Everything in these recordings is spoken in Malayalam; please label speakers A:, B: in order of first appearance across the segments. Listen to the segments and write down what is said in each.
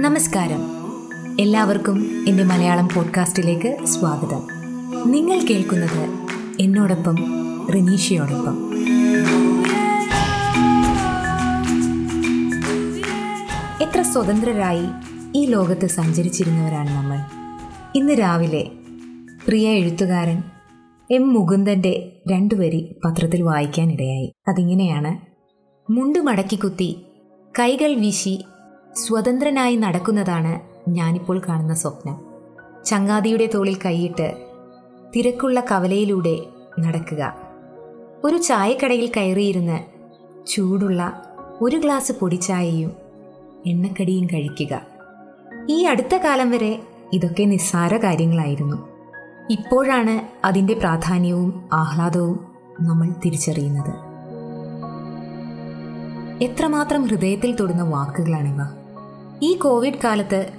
A: നമസ്കാരം. എല്ലാവർക്കും എന്റെ മലയാളം പോഡ്കാസ്റ്റിലേക്ക് സ്വാഗതം. നിങ്ങൾ കേൾക്കുന്നത് എന്നോടൊപ്പം റിനീഷയോടൊപ്പം. എത്ര സ്വതന്ത്രരായി ഈ ലോകത്ത് സഞ്ചരിച്ചിരുന്നവരാണ് നമ്മൾ. ഇന്ന് രാവിലെ പ്രിയ എഴുത്തുകാരൻ എം മുകുന്ദന്റെ രണ്ടു വരി പത്രത്തിൽ വായിക്കാനിടയായി. അതിങ്ങനെയാണ് മുണ്ട് മടക്കിക്കുത്തി കൈകൾ വീശി സ്വതന്ത്രനായി നടക്കുന്നതാണ് ഞാനിപ്പോൾ കാണുന്ന സ്വപ്നം. ചങ്ങാതിയുടെ തോളിൽ കൈയിട്ട് തിരക്കുള്ള കവലയിലൂടെ നടക്കുക. ഒരു ചായക്കടയിൽ കയറിയിരുന്ന് ചൂടുള്ള ഒരു ഗ്ലാസ് പൊടിച്ചായയും എണ്ണക്കടിയും കഴിക്കുക. ഈ അടുത്ത കാലം വരെ ഇതൊക്കെ നിസ്സാര കാര്യങ്ങളായിരുന്നു. ഇപ്പോഴാണ് അതിന്റെ പ്രാധാന്യവും ആഹ്ലാദവും നമ്മൾ തിരിച്ചറിയുന്നത്. എത്രമാത്രം ഹൃദയത്തിൽ തൊടുന്ന വാക്കുകളാണിവ. ഈ കോവിഡ് കാലത്ത്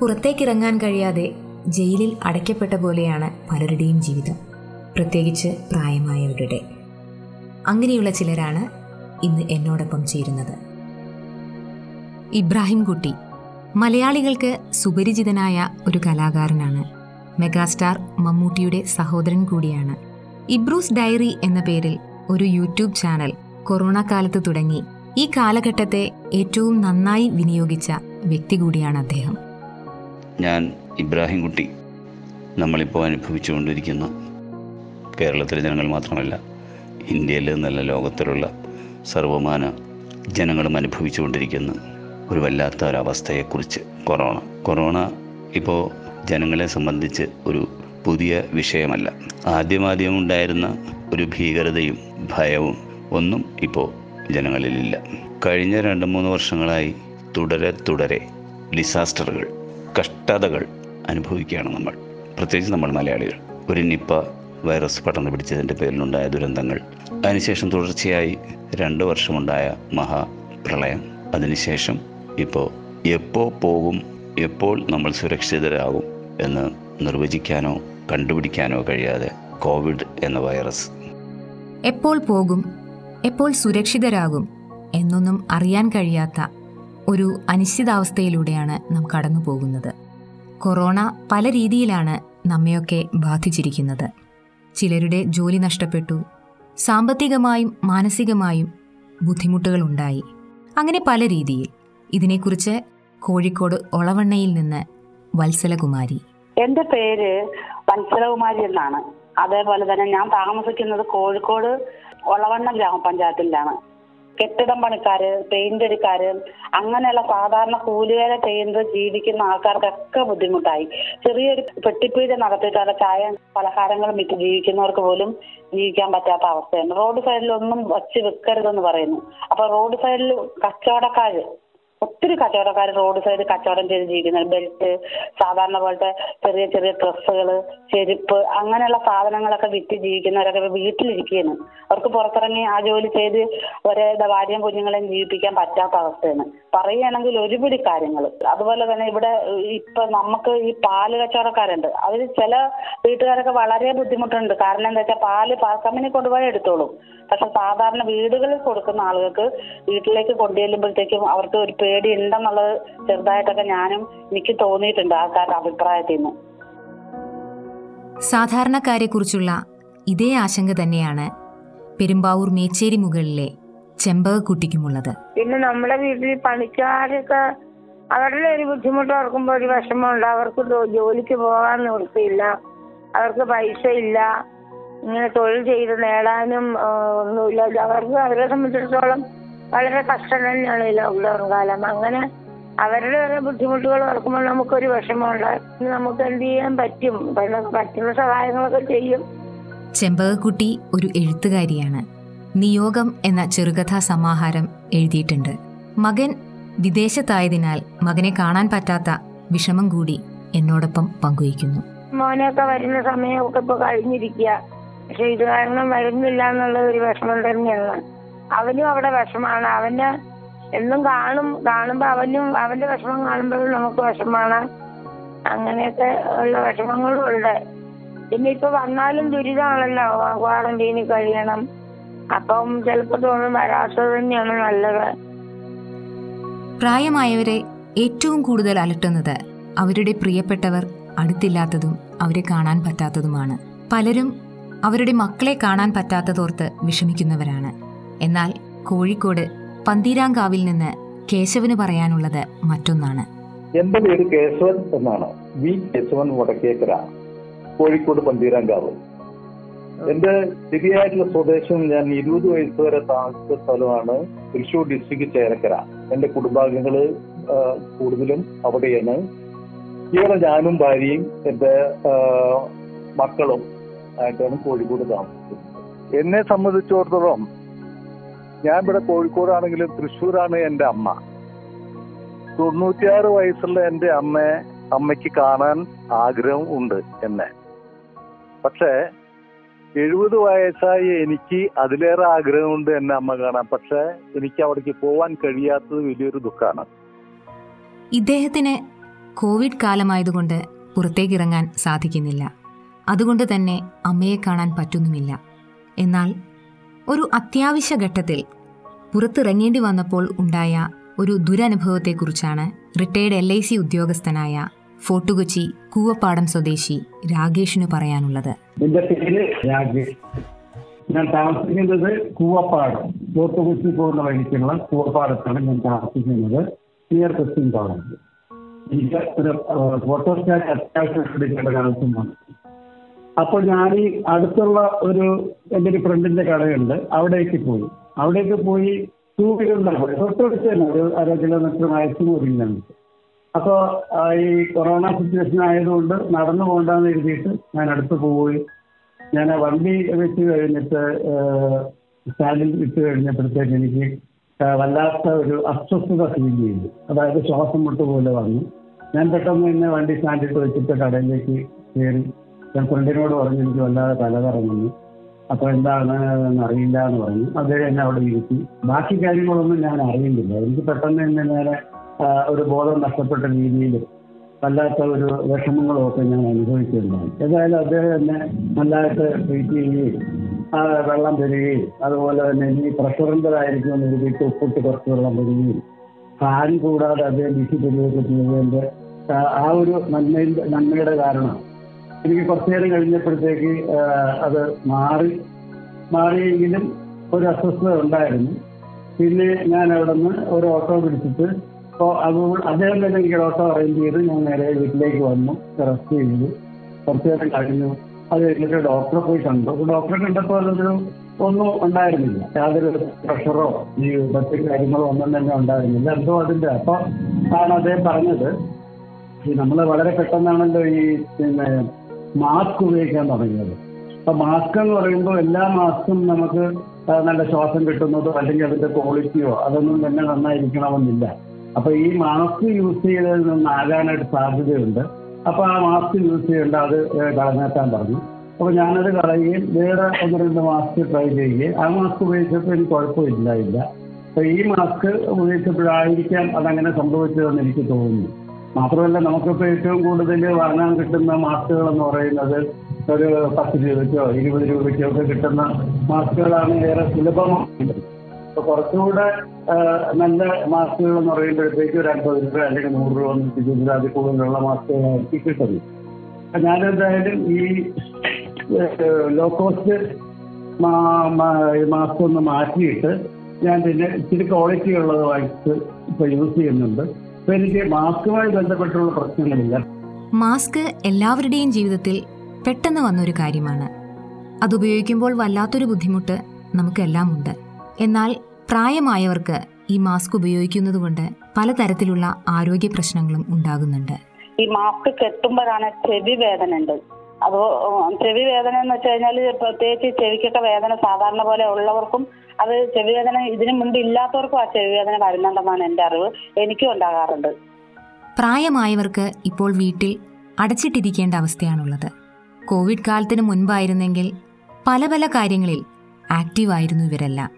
A: പുറത്തേക്കിറങ്ങാൻ കഴിയാതെ ജയിലിൽ അടയ്ക്കപ്പെട്ട പോലെയാണ് പലരുടെയും ജീവിതം. പ്രത്യേകിച്ച് പ്രായമായവരുടെ. അങ്ങനെയുള്ള ചിലരാണ് ഇന്ന് എന്നോടൊപ്പം ചേരുന്നത്. ഇബ്രാഹിം കുട്ടി മലയാളികൾക്ക് സുപരിചിതനായ ഒരു കലാകാരനാണ്. മെഗാസ്റ്റാർ മമ്മൂട്ടിയുടെ സഹോദരൻ കൂടിയാണ്. ഇബ്രൂസ് ഡയറി എന്ന പേരിൽ ഒരു യൂട്യൂബ് ചാനൽ കൊറോണ കാലത്ത് തുടങ്ങി ഈ കാലഘട്ടത്തെ ഏറ്റവും നന്നായി വിനിയോഗിച്ച വ്യക്തി കൂടിയാണ് അദ്ദേഹം.
B: ഞാൻ ഇബ്രാഹിം കുട്ടി. നമ്മളിപ്പോൾ അനുഭവിച്ചുകൊണ്ടിരിക്കുന്ന കേരളത്തിലെ ജനങ്ങൾ മാത്രമല്ല ഇന്ത്യയിൽ നല്ല ലോകത്തിലുള്ള സർവമാന ജനങ്ങളും അനുഭവിച്ചുകൊണ്ടിരിക്കുന്ന ഒരു വല്ലാത്ത ഒരവസ്ഥയെക്കുറിച്ച് കൊറോണ. കൊറോണ ഇപ്പോൾ ജനങ്ങളെ സംബന്ധിച്ച് ഒരു പുതിയ വിഷയമല്ല. ആദ്യമാദ്യം ഉണ്ടായിരുന്ന ഒരു ഭീകരതയും ഭയവും ഒന്നും ഇപ്പോൾ ജനങ്ങളിലില്ല. കഴിഞ്ഞ രണ്ട് മൂന്ന് വർഷങ്ങളായി തുടരെ തുടരെ ഡിസാസ്റ്ററുകൾ കഷ്ടതകൾ അനുഭവിക്കുകയാണ് നമ്മൾ. പ്രത്യേകിച്ച് നമ്മൾ മലയാളികൾ. ഒരു നിപ്പ വൈറസ് പടർന്നു പിടിച്ചതിന്റെ പേരിലുണ്ടായ ദുരന്തങ്ങൾ അതിനുശേഷം തുടർച്ചയായി രണ്ട് വർഷമുണ്ടായ മഹാപ്രളയം അതിനുശേഷം ഇപ്പോൾ എപ്പോൾ പോകും എപ്പോൾ നമ്മൾ സുരക്ഷിതരാകും എന്ന് നിർവചിക്കാനോ കണ്ടുപിടിക്കാനോ കഴിയാതെ കോവിഡ് എന്ന വൈറസ്
A: എപ്പോൾ പോകും എപ്പോൾ സുരക്ഷിതരാകും എന്നൊന്നും അറിയാൻ കഴിയാത്ത ഒരു അനിശ്ചിതാവസ്ഥയിലൂടെയാണ് നാം കടന്നു പോകുന്നത്. കൊറോണ പല രീതിയിലാണ് നമ്മയൊക്കെ ബാധിച്ചിരിക്കുന്നത്. ചിലരുടെ ജോലി നഷ്ടപ്പെട്ടു സാമ്പത്തികമായും മാനസികമായും ബുദ്ധിമുട്ടുകൾ ഉണ്ടായി അങ്ങനെ പല രീതിയിൽ. ഇതിനെക്കുറിച്ച് കോഴിക്കോട് ഒളവണ്ണയിൽ നിന്ന് വത്സലകുമാരി.
C: എന്റെ പേര് വത്സലകുമാരി എന്നാണ്. അതേപോലെ തന്നെ ഞാൻ താമസിക്കുന്നത് കോഴിക്കോട് ഒളവണ്ണ ഗ്രാമപഞ്ചായത്തിലാണ്. കെട്ടിടം പണിക്കാര് പെയിന്റ് അടിക്കാര് അങ്ങനെയുള്ള സാധാരണ കൂലിവേല ചെയ്യുന്നത് ജീവിക്കുന്ന ആൾക്കാർക്കൊക്കെ ബുദ്ധിമുട്ടായി. ചെറിയൊരു പെട്ടിപ്പീഴ നടത്തിയിട്ട് അവിടെ ചായ പലഹാരങ്ങളും വിറ്റ് ജീവിക്കുന്നവർക്ക് പോലും ജീവിക്കാൻ പറ്റാത്ത അവസ്ഥയാണ്. റോഡ് സൈഡിലൊന്നും വച്ച് വെക്കരുതെന്ന് പറയുന്നു. അപ്പൊ റോഡ് സൈഡിൽ കച്ചവടക്കാര് ഒത്തിരി കച്ചവടക്കാർ റോഡ് സൈഡ് കച്ചവടം ചെയ്ത് ജീവിക്കുന്നത്. ബെൽറ്റ് സാധാരണ പോലത്തെ ചെറിയ ചെറിയ ഡ്രസ്സുകൾ ചെരുപ്പ് അങ്ങനെയുള്ള സാധനങ്ങളൊക്കെ വിറ്റ് ജീവിക്കുന്നവരൊക്കെ വീട്ടിലിരിക്കുകയാണ് അവർക്ക് പുറത്തിറങ്ങി ആ ജോലി ചെയ്ത് ഒരേ ഭാര്യയും കുഞ്ഞുങ്ങളെയും ജീവിപ്പിക്കാൻ പറ്റാത്ത അവസ്ഥയാണ്. പറയുകയാണെങ്കിൽ ഒരുപിടി കാര്യങ്ങൾ അതുപോലെ തന്നെ ഇവിടെ ഇപ്പൊ നമുക്ക് ഈ പാൽ കച്ചവടക്കാരുണ്ട്. അവർ ചില വീട്ടുകാരൊക്കെ വളരെ ബുദ്ധിമുട്ടുണ്ട്. കാരണം എന്താ വെച്ചാൽ പാൽ പാൽ കമ്പനി കൊണ്ടുപോയി എടുത്തോളും. പക്ഷെ സാധാരണ വീടുകളിൽ കൊടുക്കുന്ന ആളുകൾക്ക് വീട്ടിലേക്ക് കൊണ്ടുചെല്ലുമ്പോഴത്തേക്കും അവർക്ക് ഒരു പേടി ഉണ്ടെന്നുള്ളത് ചെറുതായിട്ടൊക്കെ ഞാനും എനിക്ക് തോന്നിയിട്ടുണ്ട് ആൾക്കാരുടെ അഭിപ്രായത്തിൽ നിന്ന്
A: സാധാരണക്കാരെക്കുറിച്ചുള്ള ഇതേ ആശങ്ക തന്നെയാണ് പെരുമ്പാവൂർ മേച്ചേരി മുകളിലെ ചെമ്പകക്കുട്ടിക്കുമുള്ളത്.
D: പിന്നെ നമ്മുടെ വീട്ടിൽ പണിക്കാരൊക്കെ അവരുടെ ഒരു ബുദ്ധിമുട്ട് ഓർക്കുമ്പോൾ ഒരു വിഷമമുണ്ട്. അവർക്ക് ജോലിക്ക് പോകാൻ നിവൃത്തിയില്ല. അവർക്ക് പൈസ ഇല്ല ഇങ്ങനെ തൊഴിൽ ചെയ്ത് നേടാനും ഒന്നുമില്ല. അവർക്ക് അവരെ സംബന്ധിച്ചിടത്തോളം വളരെ കഷ്ടം തന്നെയാണ് ഈ ലോക്ക്ഡൌൺ കാലം. അങ്ങനെ അവരുടെ ഓരോ ബുദ്ധിമുട്ടുകൾ ഓർക്കുമ്പോൾ നമുക്കൊരു വിഷമമുണ്ട്. നമുക്ക് എന്ത് ചെയ്യാൻ പറ്റും? പറ്റുന്ന സഹായങ്ങളൊക്കെ ചെയ്യും.
A: ചെമ്പകക്കുട്ടി ഒരു എഴുത്തുകാരിയാണ്. നിയോഗം എന്ന ചെറുകഥാ സമാഹാരം എഴുതിയിട്ടുണ്ട്. മകൻ വിദേശത്തായതിനാൽ മകനെ കാണാൻ പറ്റാത്ത വിഷമം കൂടി എന്നോടൊപ്പം പങ്കുവയ്ക്കുന്നു.
D: മോനൊക്കെ വരുന്ന സമയമൊക്കെ ഇപ്പൊ കഴിഞ്ഞിരിക്കുക. പക്ഷെ ഇത് കാരണം വരുന്നില്ല എന്നുള്ള ഒരു വിഷമം തന്നെയാണ്. അവനും അവിടെ വിഷമാണ്. അവന് എന്നും കാണും കാണുമ്പോ അവനും അവന്റെ വിഷമം കാണുമ്പോഴും നമുക്ക് വിഷമാണ്. അങ്ങനെയൊക്കെ ഉള്ള വിഷമങ്ങളും ഉണ്ട്. പിന്നെ ഇപ്പൊ വന്നാലും ദുരിതമാണല്ലോ ക്വാറന്റീനിൽ കഴിയണം. അപ്പം ചിലപ്പോ തോന്നും വരാത്തത് തന്നെയാണ് നല്ലത്.
A: പ്രായമായവരെ ഏറ്റവും കൂടുതൽ അലട്ടുന്നത് അവരുടെ പ്രിയപ്പെട്ടവർ അടുത്തില്ലാത്തതും അവരെ കാണാൻ പറ്റാത്തതുമാണ്. പലരും അവരുടെ മക്കളെ കാണാൻ പറ്റാത്തതോർത്ത് വിഷമിക്കുന്നവരാണ്. എന്നാൽ കോഴിക്കോട് പന്തീരാങ്കാവിൽ നിന്ന് കേശവന് പറയാനുള്ളത് മറ്റൊന്നാണ്.
E: എന്റെ പേര് കേശവൻ എന്നാണ്. വി കേശവൻ വടക്കേക്കര കോഴിക്കോട് പന്തീരാങ്കാവ്. എന്റെ ശരിയായിട്ടുള്ള സ്വദേശം ഞാൻ ഇരുപത് വയസ്സ് വരെ താമസിച്ച സ്ഥലമാണ് തൃശൂർ ഡിസ്ട്രിക്ട് ചേരക്കര എന്റെ കുടുംബാംഗങ്ങൾ കൂടുതലും അവിടെയാണ്. ഇവിടെ ഞാനും ഭാര്യയും എന്റെ മക്കളും ആയിട്ടാണ് കോഴിക്കോട് താമസിക്കുന്നത്. എന്നെ സംബന്ധിച്ചിടത്തോളം ഞാൻ ഇവിടെ കോഴിക്കോടാണെങ്കിലും തൃശ്ശൂരാണ് എന്റെ അമ്മ. തൊണ്ണൂറ്റിയാറ് വയസ്സുള്ള എന്റെ അമ്മയെ അമ്മയ്ക്ക് കാണാൻ ആഗ്രഹം ഉണ്ട് എന്നെ. പക്ഷേ എഴുപത് വയസ്സായി എനിക്ക് അതിലേറെ ആഗ്രഹമുണ്ട് എന്നെ അമ്മ കാണാൻ. പക്ഷേ എനിക്ക് അവിടേക്ക് പോവാൻ കഴിയാത്തത് വലിയൊരു ദുഃഖമാണ്
A: ഇദ്ദേഹത്തിന് കോവിഡ് കാലമായതുകൊണ്ട് പുറത്തേക്കിറങ്ങാൻ സാധിക്കുന്നില്ല. അതുകൊണ്ട് തന്നെ അമ്മയെ കാണാൻ പറ്റുന്നുമില്ല. എന്നാൽ ഒരു അത്യാവശ്യ ഘട്ടത്തിൽ പുറത്തിറങ്ങേണ്ടി വന്നപ്പോൾ ഉണ്ടായ ഒരു ദുരനുഭവത്തെക്കുറിച്ചാണ് റിട്ടയർഡ് എൽ ഐ സി ഉദ്യോഗസ്ഥനായ ഫോർട്ടുകൊച്ചി കൂവപ്പാടം സ്വദേശി രാഗേഷിന് പറയാനുള്ളത്.
F: എന്റെ പേര് രാഗേഷ് ഞാൻ താമസിക്കുന്നത് കൂവപ്പാടം ഫോർട്ട് കൊച്ചി പോകുന്ന വഴിക്കുള്ള കൂവപ്പാടത്താണ് ഞാൻ താമസിക്കുന്നത്. നിയർ ക്രിസ്ത്യൻ കോളേജ് എനിക്ക് ഒരു ഫോട്ടോസ്റ്റാറ്റ് അത്യാവശ്യം എടുക്കേണ്ട കാലത്തും അപ്പോൾ ഞാൻ ഈ അടുത്തുള്ള ഒരു എന്റെ ഒരു ഫ്രണ്ടിന്റെ കടയുണ്ട്. അവിടേക്ക് പോയി. അവിടേക്ക് പോയി ടൂ വീലറിലാണ് പോയി തൊട്ടടുത്ത് തന്നെ ഒരു അര കിലോമീറ്റർ മാക്സിമം ഒരുങ്ങുന്നുണ്ട് അപ്പോൾ ഈ കൊറോണ സിറ്റുവേഷൻ ആയതുകൊണ്ട് നടന്നു പോകണ്ടെന്ന് എഴുതിയിട്ട് ഞാൻ അടുത്ത് പോയി ഞാൻ ആ വണ്ടി വെച്ച് കഴിഞ്ഞിട്ട് സ്റ്റാൻഡിൽ ഇട്ട് കഴിഞ്ഞപ്പോഴത്തേക്ക് എനിക്ക് വല്ലാത്ത ഒരു അസ്വസ്ഥത ഫീൽ ചെയ്തു. അതായത് ശ്വാസം മുട്ട് പോലെ വന്നു. ഞാൻ പെട്ടെന്ന് തന്നെ വണ്ടി സ്റ്റാൻഡിൽ വെച്ചിട്ട് കടയിലേക്ക് കയറി. ഞാൻ ഫ്രണ്ടിനോട് പറഞ്ഞു എനിക്ക് വല്ലാതെ തലകറങ്ങുന്നു. അപ്പൊ എന്താണ് അറിയില്ല എന്ന് പറഞ്ഞു. അദ്ദേഹം എന്നെ അവിടെ ഇരുത്തി. ബാക്കി കാര്യങ്ങളൊന്നും ഞാൻ അറിയുന്നില്ല. എനിക്ക് പെട്ടെന്ന് എന്നെ നേരെ ഒരു ബോധം നഷ്ടപ്പെട്ട രീതിയിൽ വല്ലാത്ത ഒരു വിഷമങ്ങളും ഒക്കെ ഞാൻ അനുഭവിച്ചിട്ടുണ്ടായി ഏതായാലും അദ്ദേഹം എന്നെ നല്ലതായിട്ട് ട്രീറ്റ് ചെയ്യുകയും വെള്ളം തരികയും അതുപോലെ തന്നെ ഇനി പ്രഷറിന്റെതായിരിക്കും എന്ന് വീട്ടിൽ ഉപ്പിട്ട് കുറച്ച് വെള്ളം തരികയും ഫാൻ കൂടാതെ അദ്ദേഹം വീട്ടിൽ തരികയൊക്കെ ചെയ്തതിന്റെ ആ- ഒരു നന്മയുടെ നന്മയുടെ കാരണം എനിക്ക് കുറച്ചു നേരം കഴിഞ്ഞപ്പോഴത്തേക്ക് അത് മാറി മാറിയെങ്കിലും ഒരു അസ്വസ്ഥത ഉണ്ടായിരുന്നു. പിന്നെ ഞാൻ അവിടെ നിന്ന് ഒരു ഓട്ടോ പിടിച്ചിട്ട് അപ്പോൾ അത് അദ്ദേഹം തന്നെ എനിക്ക് ഓട്ടോ അറേഞ്ച് ചെയ്ത് ഞാൻ നേരെ വീട്ടിലേക്ക് വന്നു റെസ്റ്റ് ചെയ്തു. കുറച്ചു നേരം കഴിഞ്ഞു. അത് കഴിഞ്ഞിട്ട് ഡോക്ടറെ പോയി കണ്ടു. ഡോക്ടറെ കണ്ടപ്പോൾ അതൊരു ഒന്നും ഉണ്ടായിരുന്നില്ല. യാതൊരു പ്രഷറോ ഈ മറ്റു കാര്യങ്ങളോ ഒന്നും തന്നെ ഉണ്ടായിരുന്നില്ല. എന്തോ അതിന്റെ അപ്പോൾ ആണ് അദ്ദേഹം പറഞ്ഞത്. ഈ നമ്മൾ വളരെ പെട്ടെന്നാണല്ലോ ഈ പിന്നെ മാസ്ക് ഉപയോഗിക്കാൻ തുടങ്ങിയത്. അപ്പൊ മാസ്ക് എന്ന് പറയുമ്പോൾ എല്ലാ മാസ്കും നമുക്ക് നല്ല ശ്വാസം കിട്ടുന്നതോ അല്ലെങ്കിൽ അതിന്റെ ക്വാളിറ്റിയോ അതൊന്നും തന്നെ നന്നായിരിക്കണമെന്നില്ല. അപ്പൊ ഈ മാസ്ക് യൂസ് ചെയ്തതിൽ നിന്ന് ആകാനായിട്ട് സാധ്യതയുണ്ട്. അപ്പൊ ആ മാസ്ക് യൂസ് ചെയ്യേണ്ട അത് കളഞ്ഞേക്കാൻ പറഞ്ഞു. അപ്പൊ ഞാനത് കളയുകയും വേറെ ഒന്ന് രണ്ട് മാസ്ക് ട്രൈ ചെയ്യുകയും ആ മാസ്ക് ഉപയോഗിച്ചപ്പോൾ എനിക്ക് കുഴപ്പമില്ലായില്ല. അപ്പൊ ഈ മാസ്ക് ഉപയോഗിച്ചപ്പോഴായിരിക്കാം അതങ്ങനെ സംഭവിച്ചതെന്ന് എനിക്ക് തോന്നുന്നു. മാത്രമല്ല നമുക്കിപ്പോൾ ഏറ്റവും കൂടുതൽ വാങ്ങാൻ കിട്ടുന്ന മാസ്കുകൾ എന്ന് പറയുന്നത് ഒരു പത്ത് രൂപയ്ക്കോ ഇരുപത് രൂപയ്ക്കോ ഒക്കെ കിട്ടുന്ന മാസ്കുകളാണ് ഏറെ സുലഭമാണ് അപ്പൊ കുറച്ചുകൂടെ നല്ല മാസ്കുകൾ എന്ന് പറയുമ്പോഴത്തേക്ക് ഒരു അൻപത് രൂപ അല്ലെങ്കിൽ നൂറ് രൂപ നൂറ്റി അതിൽ കൂടുതലുള്ള മാസ്കുകളായിരിക്കും കിട്ടുന്നത്. അപ്പൊ ഞാനെന്തായാലും ഈ ലോ കോസ്റ്റ് മാസ്ക് ഒന്ന് മാറ്റിയിട്ട് ഞാൻ പിന്നെ ഇച്ചിരി ക്വാളിറ്റി ഉള്ളത് വാങ്ങിച്ച് ഇപ്പൊ യൂസ് ചെയ്യുന്നുണ്ട്. എനിക്ക് മാസ്കുമായി ബന്ധപ്പെട്ടുള്ള പ്രശ്നങ്ങളില്ല.
A: മാസ്ക് എല്ലാവരുടെയും ജീവിതത്തിൽ പെട്ടെന്ന് വന്നൊരു കാര്യമാണ്. അതുപയോഗിക്കുമ്പോൾ വല്ലാത്തൊരു ബുദ്ധിമുട്ട് നമുക്കെല്ലാം ഉണ്ട് എന്നാൽ പ്രായമായവർക്ക് ഈ മാസ്ക് ഉപയോഗിക്കുന്നത് കൊണ്ട് പലതരത്തിലുള്ള ആരോഗ്യ പ്രശ്നങ്ങളും ഉണ്ടാകുന്നുണ്ട്.
C: ഈ മാസ്ക് കെട്ടുമ്പോഴാണ് ചെവി വേദന ഉണ്ട് അത് ചെവി വേദന എന്ന് വെച്ച് കഴിഞ്ഞാൽ പ്രത്യേകിച്ച് ചെവിക്കൊക്കെ വേദന സാധാരണ പോലെ ഉള്ളവർക്കും അത് ചെവി വേദന ഇതിനു മുൻപ് ഇല്ലാത്തവർക്കും ആ ചെവി വേദന വരുന്നുണ്ടെന്നാണ് എന്റെ അറിവ്. എനിക്കും ഉണ്ടാകാറുണ്ട്.
A: പ്രായമായവർക്ക് ഇപ്പോൾ വീട്ടിൽ അടച്ചിട്ടിരിക്കേണ്ട അവസ്ഥയാണുള്ളത്. കോവിഡ് കാലത്തിന് മുൻപായിരുന്നെങ്കിൽ പല പല കാര്യങ്ങളിൽ ആക്റ്റീവായിരുന്നു ഇവരെല്ലാം.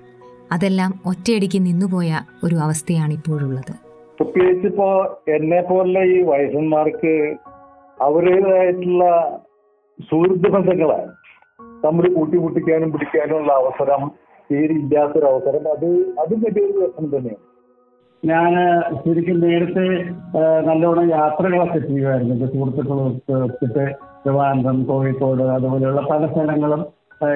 A: അതെല്ലാം ഒറ്റയടിക്ക് നിന്നുപോയ ഒരു അവസ്ഥയാണ് ഇപ്പോഴുള്ളത്
E: പ്രത്യേകിച്ച് ഇപ്പോ എന്നെ പോലുള്ള ഈ വയസ്സന്മാർക്ക് അവരുടേതായിട്ടുള്ള സുഹൃത്ത് ബന്ധങ്ങളെ നമ്മൾ കൂട്ടിമുട്ടിക്കാനും പിടിക്കാനും ഉള്ള അവസരം തീരില്ലാത്തൊരവസരം അത് അതും വലിയൊരു പ്രശ്നം തന്നെയാണ്.
F: ഞാൻ ശരിക്കും നേരത്തെ നല്ലോണം യാത്രകളൊക്കെ ചെയ്യുമായിരുന്നു. എന്റെ സുഹൃത്തുക്കളൊക്കെ വെച്ചിട്ട് ട്രിവാൻഡ്രം കോഴിക്കോട് അതുപോലെയുള്ള പല സ്ഥലങ്ങളും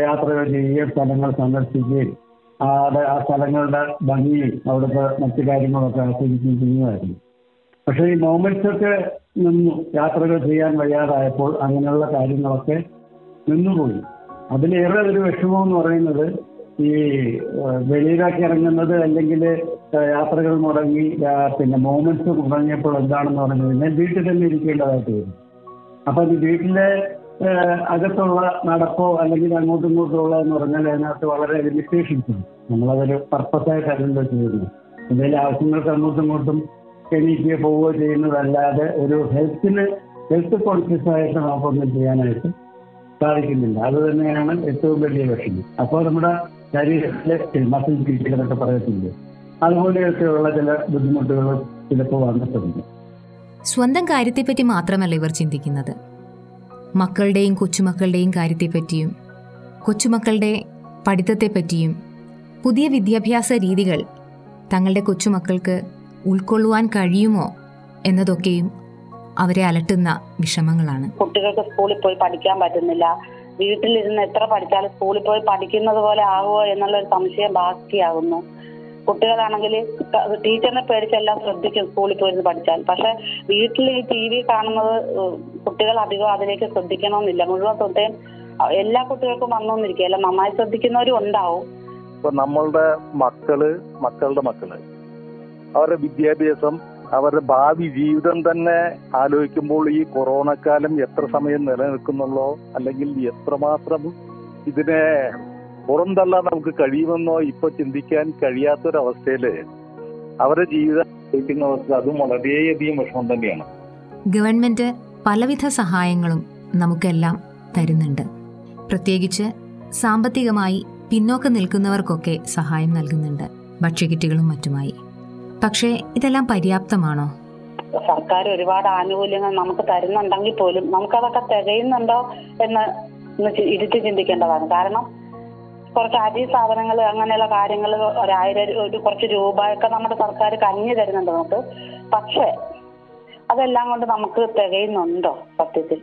F: യാത്രകൾ ചെയ്യുകയും സ്ഥലങ്ങൾ സന്ദർശിക്കുകയും ആ സ്ഥലങ്ങളുടെ ഭംഗിയും അവിടുത്തെ മറ്റു കാര്യങ്ങളൊക്കെ ആസ്വദിക്കുകയും ചെയ്യുമായിരുന്നു. പക്ഷേ ഈ മൊമെന്റ്സ് ഒക്കെ നിന്നു. യാത്രകൾ ചെയ്യാൻ വയ്യാതായപ്പോൾ അങ്ങനെയുള്ള കാര്യങ്ങളൊക്കെ നിന്നുപോയി. അതിലേറെ ഒരു വിഷമം എന്ന് പറയുന്നത് ഈ വെളിയിലാക്കി ഇറങ്ങുന്നത് അല്ലെങ്കിൽ യാത്രകൾ മുടങ്ങി പിന്നെ മൊമെന്റ്സ് മുടങ്ങിയപ്പോൾ എന്താണെന്ന് പറഞ്ഞു കഴിഞ്ഞാൽ വീട്ടിൽ തന്നെ ഇരിക്കേണ്ടതായിട്ട് വരും. അപ്പൊ ഈ വീട്ടിലെ അകത്തുള്ള നടപ്പോ അല്ലെങ്കിൽ അങ്ങോട്ടും ഇങ്ങോട്ടും ഉള്ളതെന്ന് പറഞ്ഞാൽ അതിനകത്ത് വളരെ ലിമിറ്റേഷൻസ് ഉണ്ട് നമ്മളതൊരു പർപ്പസായിട്ടല്ലല്ലോ ചെയ്യുന്നത് എന്തെങ്കിലും ആവശ്യങ്ങൾക്ക് അങ്ങോട്ടും ഇങ്ങോട്ടും എണീക്കുകയോ പോവുകയോ ചെയ്യുന്നതല്ലാതെ ഒരു ഹെൽത്തിന് ഹെൽത്ത് കോൺഷ്യസ് ആയിട്ട് നമുക്കൊന്നും ചെയ്യാനായിട്ട് സാധിക്കുന്നില്ല. അത് തന്നെയാണ് ഏറ്റവും വലിയ വിഷമം അപ്പോൾ നമ്മുടെ ശരീരത്തിലെ മസിൽ പീച്ചുകളൊക്കെ പറയത്തില്ലേ? അതുപോലെയൊക്കെയുള്ള ചില ബുദ്ധിമുട്ടുകൾ ചിലപ്പോൾ വന്നിട്ടുണ്ട്.
A: സ്വന്തം കാര്യത്തെപ്പറ്റി മാത്രമല്ല ഇവർ ചിന്തിക്കുന്നത്. മക്കളുടെയും കൊച്ചുമക്കളുടെയും കാര്യത്തെപ്പറ്റിയും കൊച്ചുമക്കളുടെ പഠിത്തത്തെപ്പറ്റിയും പുതിയ വിദ്യാഭ്യാസ രീതികൾ തങ്ങളുടെ കൊച്ചുമക്കൾക്ക് ഉൾക്കൊള്ളുവാൻ കഴിയുമോ എന്നതൊക്കെയും അവരെ അലട്ടുന്ന വിഷമങ്ങളാണ്.
C: കുട്ടികൾക്ക് സ്കൂളിൽ പോയി പഠിക്കാൻ പറ്റുന്നില്ല. വീട്ടിലിരുന്ന് എത്ര പഠിച്ചാലും സ്കൂളിൽ പോയി പഠിക്കുന്നത് പോലെ ആകുമോ എന്നുള്ള ഒരു സംശയം ബാക്കിയാകുന്നു. കുട്ടികളാണെങ്കിൽ ടീച്ചറിനെ പേടിച്ചെല്ലാം ശ്രദ്ധിക്കും സ്കൂളിൽ പോയിരുന്ന് പഠിച്ചാൽ. പക്ഷെ വീട്ടിൽ ഈ ടി വി കാണുന്നത് കുട്ടികൾ അധികം അതിലേക്ക് ശ്രദ്ധിക്കണമെന്നില്ല. മുഴുവൻ ശ്രദ്ധയും എല്ലാ കുട്ടികൾക്കും വന്നോന്നിരിക്കുകയല്ല നന്നായി ശ്രദ്ധിക്കുന്നവരും ഉണ്ടാവും.
E: ഇപ്പൊ നമ്മളുടെ മക്കൾ മക്കളുടെ മക്കൾ അവരുടെ വിദ്യാഭ്യാസം അവരുടെ ഭാവി ജീവിതം തന്നെ ആലോചിക്കുമ്പോൾ ഈ കൊറോണ കാലം എത്ര സമയം നിലനിൽക്കുന്നുള്ളോ അല്ലെങ്കിൽ എത്രമാത്രം ഇതിനെ പുറന്തള്ളാൻ നമുക്ക് കഴിയുമെന്നോ ഇപ്പൊ ചിന്തിക്കാൻ കഴിയാത്തൊരവസ്ഥയിൽ അവരുടെ ജീവിതം അതും വളരെയധികം വിഷമം തന്നെയാണ്.
A: ഗവൺമെന്റ് പലവിധ സഹായങ്ങളും നമുക്കെല്ലാം തരുന്നുണ്ട്. പ്രത്യേകിച്ച് സാമ്പത്തികമായി പിന്നോക്കം നിൽക്കുന്നവർക്കൊക്കെ സഹായം നൽകുന്നുണ്ട്. ഭക്ഷ്യക്കിറ്റുകളും മറ്റുമായി. പക്ഷേ ഇതെല്ലാം പര്യാപ്തമാണോ?
C: സർക്കാർ ഒരുപാട് ആനുകൂല്യങ്ങൾ നമുക്ക് തരുന്നുണ്ടെങ്കിൽ പോലും നമുക്കതൊക്കെ തികയുന്നുണ്ടോ എന്ന് ഇരുത്തി ചിന്തിക്കേണ്ടതാണ്. കാരണം കുറച്ച് അരി സാധനങ്ങൾ അങ്ങനെയുള്ള കാര്യങ്ങൾ ഒരായിരം ഒരു കുറച്ച് രൂപയൊക്കെ നമ്മുടെ സർക്കാർ കഞ്ഞി തരുന്നുണ്ട് നമുക്ക്. പക്ഷേ അതെല്ലാം കൊണ്ട് നമുക്ക് തികയുന്നുണ്ടോ സത്യത്തിൽ?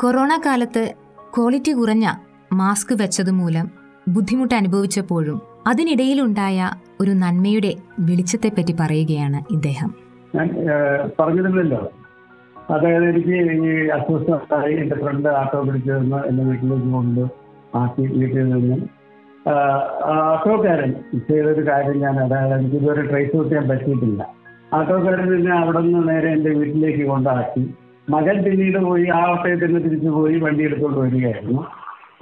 A: കൊറോണ കാലത്ത് ക്വാളിറ്റി കുറഞ്ഞ മാസ്ക് വെച്ചത് മൂലം ബുദ്ധിമുട്ട് അനുഭവിച്ചപ്പോഴും അതിനിടയിലുണ്ടായ ഒരു നന്മയുടെ വെളിച്ചത്തെപ്പറ്റി പറയുകയാണ് ഇദ്ദേഹം.
F: ഞാൻ പറഞ്ഞിരുന്നല്ലോ അതായത് എനിക്ക് ഈ അസ്വസ്ഥമായി എന്റെ ഫ്രണ്ട് ആട്ടോ പിടിച്ചു നിന്ന് എന്റെ വീട്ടിലേക്ക് കൊണ്ട് ആക്കി വീട്ടിൽ നിന്നും. ആട്ടോക്കാരൻ ചെയ്തൊരു കാര്യം ഞാൻ അതായത് എനിക്ക് ഇതുവരെ ട്രേസ് ചെയ്യാൻ പറ്റിയിട്ടില്ല. ആട്ടോക്കാരൻ പിന്നെ അവിടെ നിന്ന് നേരെ എന്റെ വീട്ടിലേക്ക് കൊണ്ടാക്കി. മകൻ പിന്നീട് പോയി ആ ഓട്ടോയിൽ തന്നെ തിരിച്ചു പോയി വണ്ടി എടുത്തുകൊണ്ട് വരികയായിരുന്നു.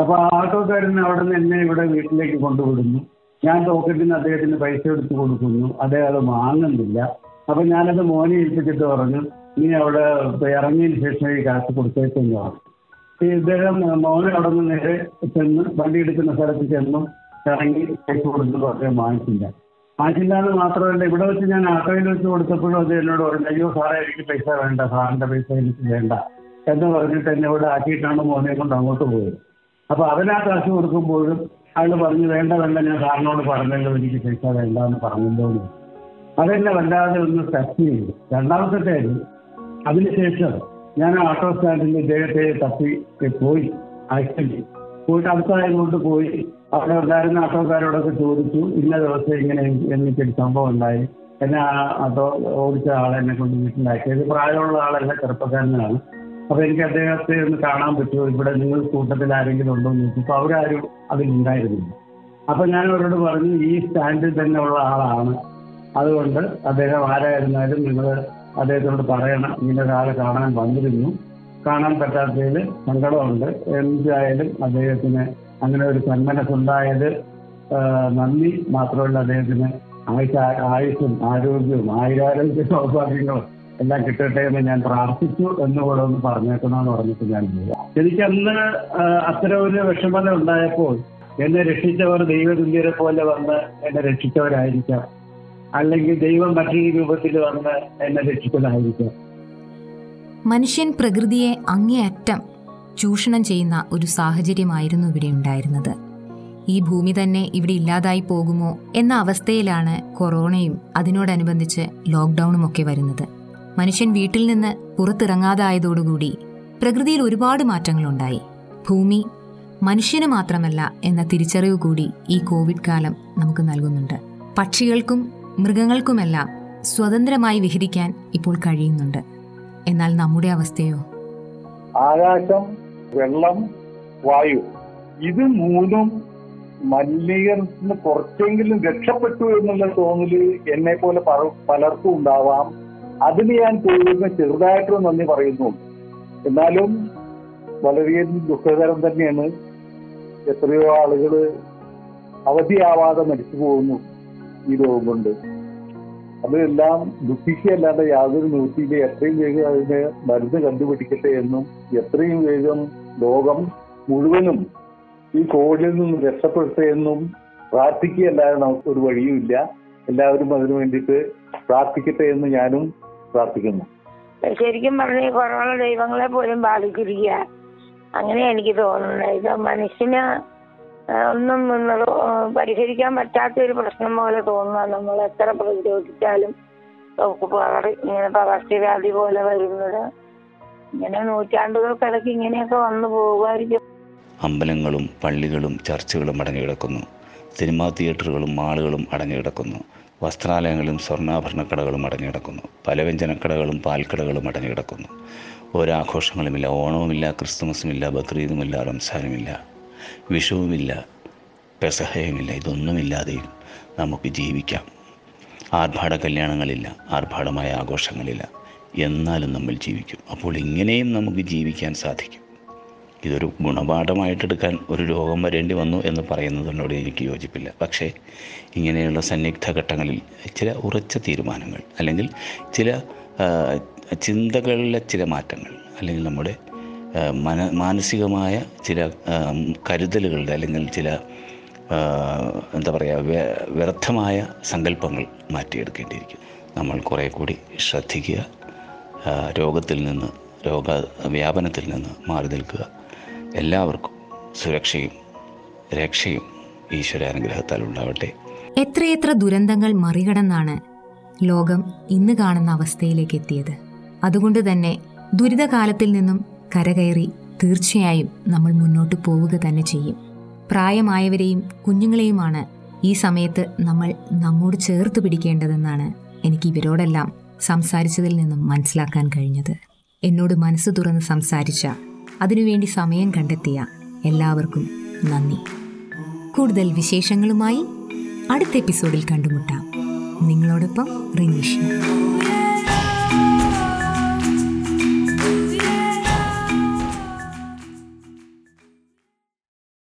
F: അപ്പൊ ആ ആട്ടോക്കാരൻ അവിടെ നിന്ന് എന്നെ ഇവിടെ വീട്ടിലേക്ക് കൊണ്ടുവിടുന്നു. ഞാൻ പോക്കറ്റിൽ നിന്ന് അദ്ദേഹത്തിന് പൈസ എടുത്തു കൊടുക്കുന്നു. അദ്ദേഹം അത് വാങ്ങുന്നില്ല. അപ്പൊ ഞാനത് മോനെ ഏൽപ്പിച്ചിട്ട് പറഞ്ഞു നീ അവിടെ ഇറങ്ങിയതിന് ശേഷം ഈ കാശ് കൊടുത്തേക്കെന്ന് പറഞ്ഞു. ഈ ഇദ്ദേഹം മോനെ അവിടെ നിന്ന് നേരെ ചെന്ന് വണ്ടി എടുക്കുന്ന സ്ഥലത്ത് ചെന്നു ഇറങ്ങി പൈസ കൊടുത്തു അദ്ദേഹം വാങ്ങിച്ചില്ല. വാങ്ങിച്ചില്ല എന്ന് മാത്രമല്ല ഇവിടെ വെച്ച് ഞാൻ ആട്ടോയിൽ വെച്ച് കൊടുത്തപ്പോഴും അത് എന്നോട് പറഞ്ഞു അയ്യോ സാറേ എനിക്ക് പൈസ വേണ്ട സാറിന്റെ പൈസ എനിക്ക് വേണ്ട എന്ന് പറഞ്ഞിട്ട് എന്നെ ഇവിടെ ആക്കിയിട്ടാണ് മോനെ കൊണ്ട് അങ്ങോട്ട് പോയത്. അപ്പൊ അവനാ കാശ് കൊടുക്കുമ്പോഴും അയാൾ പറഞ്ഞു വേണ്ട വേണ്ട ഞാൻ സാറിനോട് പറഞ്ഞല്ലോ എനിക്ക് പൈസ വേണ്ട എന്ന് പറഞ്ഞല്ലോ അതെന്നെ വല്ലാതെ ഒന്ന് ടച്ച് ചെയ്തു. രണ്ടാമത്തെ കാര്യം അതിനുശേഷം ഞാൻ ഓട്ടോ സ്റ്റാൻഡിൽ ഇദ്ദേഹത്തെ തപ്പി പോയി ആക്സിഡന്റ് പോയിട്ട് അടുത്തായതുകൊണ്ട് പോയി അവിടെ ഉണ്ടായിരുന്ന ഓട്ടോക്കാരോടൊക്കെ ചോദിച്ചു ഇന്ന ദിവസം ഇങ്ങനെ എനിക്കൊരു സംഭവം ഉണ്ടായി. എന്നെ ഓട്ടോ ഓടിച്ച ആളെ എന്നെ കൊണ്ട് വീട്ടിലാക്കിയത് പ്രായമുള്ള ആളല്ല ചെറുപ്പക്കാരനാണ്. അപ്പൊ എനിക്ക് അദ്ദേഹത്തെ ഒന്ന് കാണാൻ പറ്റുമോ? ഇവിടെ നിങ്ങൾ കൂട്ടത്തിൽ ആരെങ്കിലും ഉണ്ടോ എന്ന് ചോദിച്ചു. അപ്പൊ അവരാരും അതിലുണ്ടായിരുന്നില്ല അപ്പൊ ഞാൻ അവരോട് പറഞ്ഞു ഈ സ്റ്റാൻഡിൽ തന്നെ ഉള്ള ആളാണ്. അതുകൊണ്ട് അദ്ദേഹം ആരായിരുന്നാലും നിങ്ങൾ അദ്ദേഹത്തോട് പറയണം. ഇങ്ങനെ ഒരാളെ കാണാൻ വന്നിരുന്നു. കാണാൻ പറ്റാത്തതിൽ സങ്കടമുണ്ട്. എന്തായാലും അദ്ദേഹത്തിന് അങ്ങനെ ഒരു സന്മനസ്സുണ്ടായത് നന്ദി മാത്രമല്ല അദ്ദേഹത്തിന്. ആയുസ് ആയുസ്സും ആരോഗ്യവും ആയിരാരോഗ്യ സൗഭാഗ്യങ്ങളും എല്ലാം കിട്ടട്ടെ എന്ന് ഞാൻ പ്രാർത്ഥിച്ചു എന്ന് കൂടെ ഒന്ന് പറഞ്ഞേക്കണമെന്ന് പറഞ്ഞിട്ട് ഞാൻ എനിക്ക് അന്ന് ആ, അത്തരം ഒരു വിഷമത ഉണ്ടായപ്പോൾ എന്നെ രക്ഷിച്ചവർ ദൈവതുല്യരെ പോലെ വന്ന് എന്നെ രക്ഷിച്ചവരായിരിക്കാം. അല്ലെങ്കിൽ ദൈവം മറ്റൊരു രൂപത്തിൽ വന്ന് എന്നെ രക്ഷിച്ചതായിരിക്കാം.
A: മനുഷ്യൻ പ്രകൃതിയെ അങ്ങേയറ്റം ചൂഷണം ചെയ്യുന്ന ഒരു സാഹചര്യമായിരുന്നു ഇവിടെ ഉണ്ടായിരുന്നത്. ഈ ഭൂമി തന്നെ ഇവിടെ ഇല്ലാതായി പോകുമോ എന്ന അവസ്ഥയിലാണ് കൊറോണയും അതിനോടനുബന്ധിച്ച് ലോക്ക്ഡൌണും ഒക്കെ വരുന്നത്. മനുഷ്യൻ വീട്ടിൽ നിന്ന് പുറത്തിറങ്ങാതായതോടുകൂടി പ്രകൃതിയിൽ ഒരുപാട് മാറ്റങ്ങളുണ്ടായി. ഭൂമി മനുഷ്യന് മാത്രമല്ല എന്ന തിരിച്ചറിവ് കൂടി ഈ കോവിഡ് കാലം നമുക്ക് നൽകുന്നുണ്ട്. പക്ഷികൾക്കും മൃഗങ്ങൾക്കുമെല്ലാം സ്വതന്ത്രമായി വിഹരിക്കാൻ ഇപ്പോൾ കഴിയുന്നുണ്ട്. എന്നാൽ നമ്മുടെ അവസ്ഥയോ?
E: ആകാശം വെള്ളം വായു. ഇത് മൂന്നും മലിനീകരണത്തിന് കുറച്ചെങ്കിലും രക്ഷപ്പെട്ടു എന്നുള്ള തോന്നൽ എന്നെ പോലെ പലർക്കും ഉണ്ടാവാം. അതിന് ഞാൻ കൂടുതലും ചെറുതായിട്ട് നന്ദി പറയുന്നു. എന്നാലും വളരെയധികം ദുഃഖകരം തന്നെയാണ് എത്രയോ ആളുകൾ അവധിയാവാതെ മരിച്ചു പോകുന്നു ഈ രോഗം കൊണ്ട്. അതെല്ലാം ദുഃഖിക്കുകയല്ലാതെ യാതൊരു നിവൃത്തിയില്ല. എത്രയും വേഗം അതിന് മരുന്ന് കണ്ടുപിടിക്കട്ടെ എന്നും എത്രയും വേഗം ലോകം മുഴുവനും ഈ കോവിഡിൽ നിന്ന് രക്ഷപ്പെടട്ടെ എന്നും പ്രാർത്ഥിക്കുകയല്ലാതെ നമുക്ക് ഒരു വഴിയുമില്ല. എല്ലാവരും അതിനു വേണ്ടിയിട്ട് പ്രാർത്ഥിക്കട്ടെ എന്ന് ഞാനും പ്രാർത്ഥിക്കുന്നു.
D: ശരിക്കും പറഞ്ഞ ഈ കൊറോണ ദൈവങ്ങളെ പോലും ബാധിച്ചിരിക്കുക അങ്ങനെ എനിക്ക് തോന്നുന്നത്. ഇത് മനുഷ്യന് ഒന്നും പരിഹരിക്കാൻ പറ്റാത്ത ഒരു പ്രശ്നം പോലെ തോന്നുക നമ്മൾ എത്ര പ്രതിരോധിച്ചാലും ഇങ്ങനെ പകർച്ചവ്യാധി പോലെ വരുന്നത്. ഇങ്ങനെ നൂറ്റാണ്ടുകൾക്കിടയ്ക്ക് ഇങ്ങനെയൊക്കെ വന്നു പോകുമായിരിക്കും
B: അമ്പലങ്ങളും പള്ളികളും ചർച്ചുകളും അടങ്ങി കിടക്കുന്നു സിനിമാ തിയേറ്ററുകളും മാളുകളും അടഞ്ഞുകിടക്കുന്നു വസ്ത്രാലയങ്ങളും സ്വർണാഭരണക്കടകളും അടഞ്ഞുകിടക്കുന്നു. പലവ്യഞ്ജനക്കടകളും പാൽക്കടകളും അടഞ്ഞുകിടക്കുന്നു. ഒരാഘോഷങ്ങളുമില്ല ഓണവുമില്ല ക്രിസ്തുമസുമില്ല ബക്രീദുമില്ല റംസാനുമില്ല വിഷുവുമില്ല പെസഹയുമില്ല ഇതൊന്നുമില്ലാതെയും നമുക്ക് ജീവിക്കാം. ആർഭാട കല്യാണങ്ങളില്ല ആർഭാടമായ ആഘോഷങ്ങളില്ല. എന്നാലും നമ്മൾ ജീവിക്കും. അപ്പോൾ ഇങ്ങനെയും നമുക്ക് ജീവിക്കാൻ സാധിക്കും. ഇതൊരു ഗുണപാഠമായിട്ടെടുക്കാൻ ഒരു രോഗം വരേണ്ടി വന്നു എന്ന് പറയുന്നതിനോട് എനിക്ക് യോജിപ്പില്ല. പക്ഷേ ഇങ്ങനെയുള്ള സന്നിഗ്ധ ഘട്ടങ്ങളിൽ ചില ഉറച്ച തീരുമാനങ്ങൾ അല്ലെങ്കിൽ ചില ചിന്തകളിലെ ചില മാറ്റങ്ങൾ അല്ലെങ്കിൽ നമ്മുടെ മന മാനസികമായ ചില കരുതലുകളുടെ അല്ലെങ്കിൽ ചില എന്താ പറയുക വ്യ വ്യർത്ഥമായ സങ്കല്പങ്ങൾ മാറ്റിയെടുക്കേണ്ടിയിരിക്കും. നമ്മൾ കുറേ കൂടി ശ്രദ്ധിക്കുക രോഗത്തിൽ നിന്ന് രോഗ വ്യാപനത്തിൽ നിന്ന് മാറി നിൽക്കുക. എല്ലാവർക്കും സുരക്ഷയും രക്ഷയും ഈശ്വരാനുഗ്രഹത്താൽ ഉണ്ടാവട്ടെ.
A: എത്രയെത്ര ദുരന്തങ്ങൾ മറികടന്നാണ് ലോകം ഇന്ന് കാണുന്ന അവസ്ഥയിലേക്ക് എത്തിയത് അതുകൊണ്ട് തന്നെ ദുരിതകാലത്തിൽ നിന്നും കരകയറി തീർച്ചയായും നമ്മൾ മുന്നോട്ട് പോവുക തന്നെ ചെയ്യും. പ്രായമായവരെയും കുഞ്ഞുങ്ങളെയുമാണ് ഈ സമയത്ത് നമ്മൾ നമ്മോട് ചേർത്ത് പിടിക്കേണ്ടതെന്നാണ് എനിക്ക് ഇവരോടെല്ലാം സംസാരിച്ചതിൽ നിന്നും മനസ്സിലാക്കാൻ കഴിഞ്ഞത്. എന്നോട് മനസ്സ് തുറന്ന് സംസാരിച്ച അതിനുവേണ്ടി സമയം കണ്ടെത്തിയ എല്ലാവർക്കും നന്ദി. കൂടുതൽ വിശേഷങ്ങളുമായി അടുത്ത എപ്പിസോഡിൽ കണ്ടുമുട്ടാം. നിങ്ങളോടൊപ്പം റിനീഷ്.